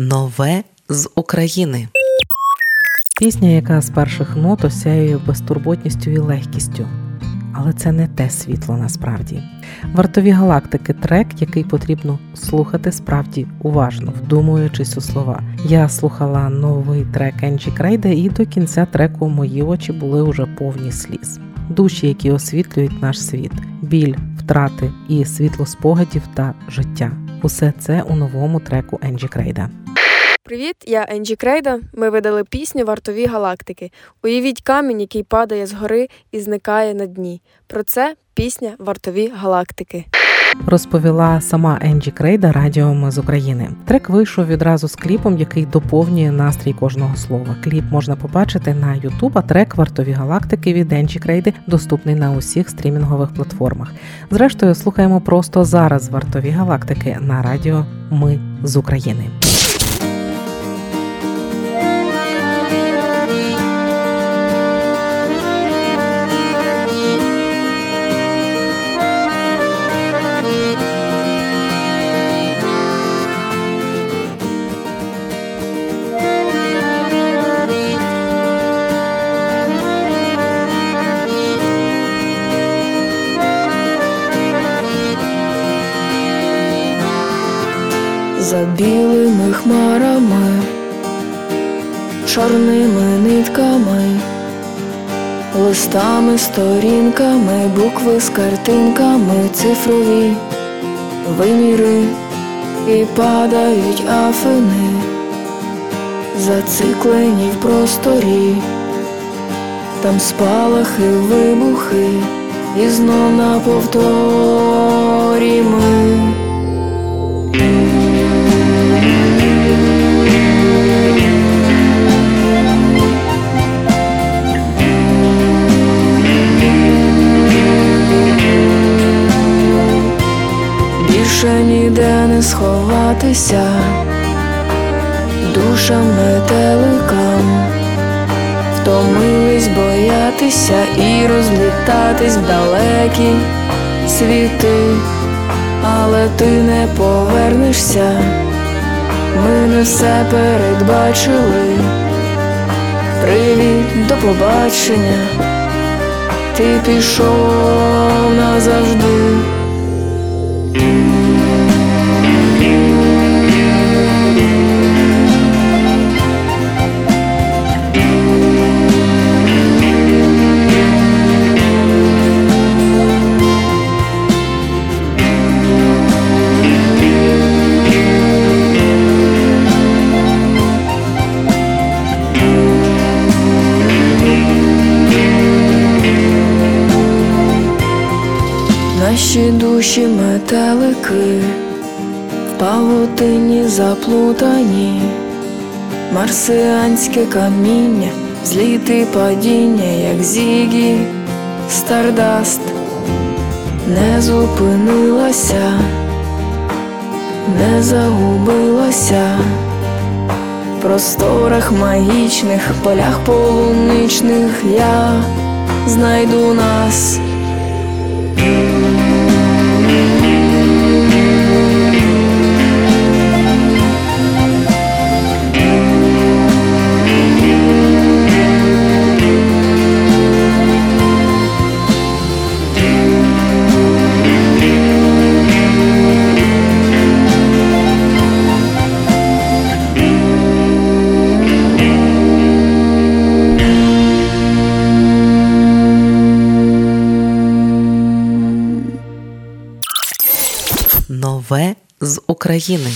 Нове з України. Пісня, яка з перших нот осяює безтурботністю і легкістю. Але це не те світло насправді. Вартові галактики трек, який потрібно слухати справді уважно, вдумуючись у слова. Я слухала новий трек Енджі Крейда, і до кінця треку мої очі були уже повні сліз. Душі, які освітлюють наш світ, біль, втрати і світло спогадів та життя. Усе це у новому треку Енджі Крейда. Привіт, я Енджі Крейда. Ми видали пісню Вартові галактики. Уявіть камінь, який падає з гори і зникає на дні. Про це пісня Вартові галактики. Розповіла сама Енджі Крейда Радіо Ми з України. Трек вийшов відразу з кліпом, який доповнює настрій кожного слова. Кліп можна побачити на YouTube, а трек Вартові галактики від Енджі Крейди доступний на усіх стрімінгових платформах. Зрештою, слухаємо просто зараз вартові галактики на радіо Ми з України. За білими хмарами, чорними нитками, листами, сторінками, букви з картинками, цифрові виміри і падають афини, зациклені в просторі, там спалахи, вибухи, і знов на повторі ми. Більше ніде не сховатися, душам метеликам, втомились боятися і розлітатись в далекі світи, але ти не повернешся, ми не все передбачили. Привіт, до побачення, ти пішов назавжди. Наші душі метелики в павутині заплутані, марсіанське каміння, зліти падіння, як зігі, стардаст не зупинилася, не загубилася в просторах магічних, полях полуничних я знайду нас. Нове з України.